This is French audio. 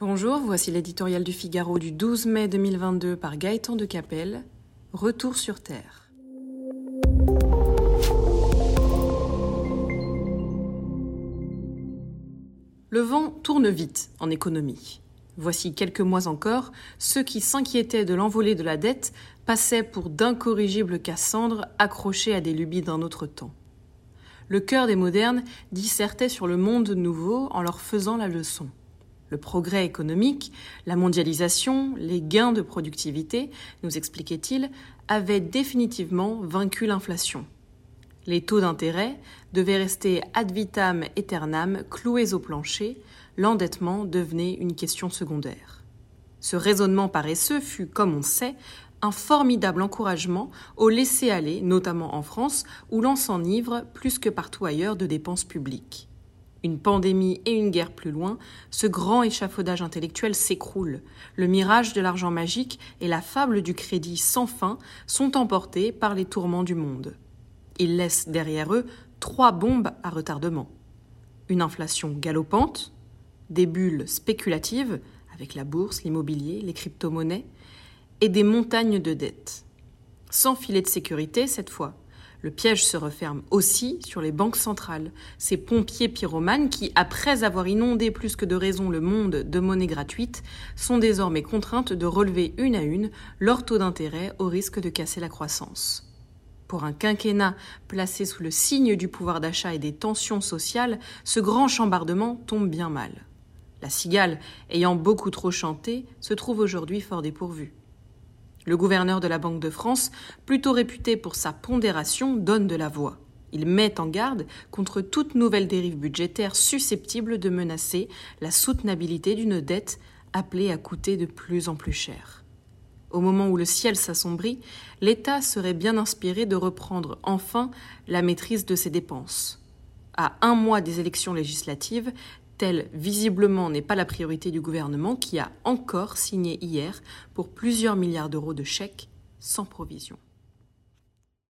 Bonjour, voici l'éditorial du Figaro du 12 mai 2022 par Gaëtan de Capelle. Retour sur Terre. Le vent tourne vite en économie. Voici quelques mois encore, ceux qui s'inquiétaient de l'envolée de la dette passaient pour d'incorrigibles Cassandres accrochés à des lubies d'un autre temps. Le cœur des modernes dissertait sur le monde nouveau en leur faisant la leçon. Le progrès économique, la mondialisation, les gains de productivité, nous expliquait-il, avaient définitivement vaincu l'inflation. Les taux d'intérêt devaient rester ad vitam aeternam cloués au plancher, l'endettement devenait une question secondaire. Ce raisonnement paresseux fut, comme on sait, un formidable encouragement au laisser-aller, notamment en France, où l'on s'enivre plus que partout ailleurs de dépenses publiques une pandémie et une guerre plus loin, ce grand échafaudage intellectuel s'écroule. Le mirage de l'argent magique et la fable du crédit sans fin sont emportés par les tourments du monde. Ils laissent derrière eux trois bombes à retardement. Une inflation galopante, des bulles spéculatives, avec la bourse, l'immobilier, les crypto-monnaies, et des montagnes de dettes. Sans filet de sécurité cette fois, le piège se referme aussi sur les banques centrales, ces pompiers pyromanes qui, après avoir inondé plus que de raison le monde de monnaie gratuite, sont désormais contraintes de relever une à une leur taux d'intérêt au risque de casser la croissance. Pour un quinquennat placé sous le signe du pouvoir d'achat et des tensions sociales, ce grand chambardement tombe bien mal. La cigale, ayant beaucoup trop chanté, se trouve aujourd'hui fort dépourvue. Le gouverneur de la Banque de France, plutôt réputé pour sa pondération, donne de la voix. Il met en garde contre toute nouvelle dérive budgétaire susceptible de menacer la soutenabilité d'une dette appelée à coûter de plus en plus cher. Au moment où le ciel s'assombrit, l'État serait bien inspiré de reprendre enfin la maîtrise de ses dépenses. À un mois des élections législatives, Telle, visiblement, n'est pas la priorité du gouvernement qui a encore signé hier pour plusieurs milliards d'euros de chèques sans provision.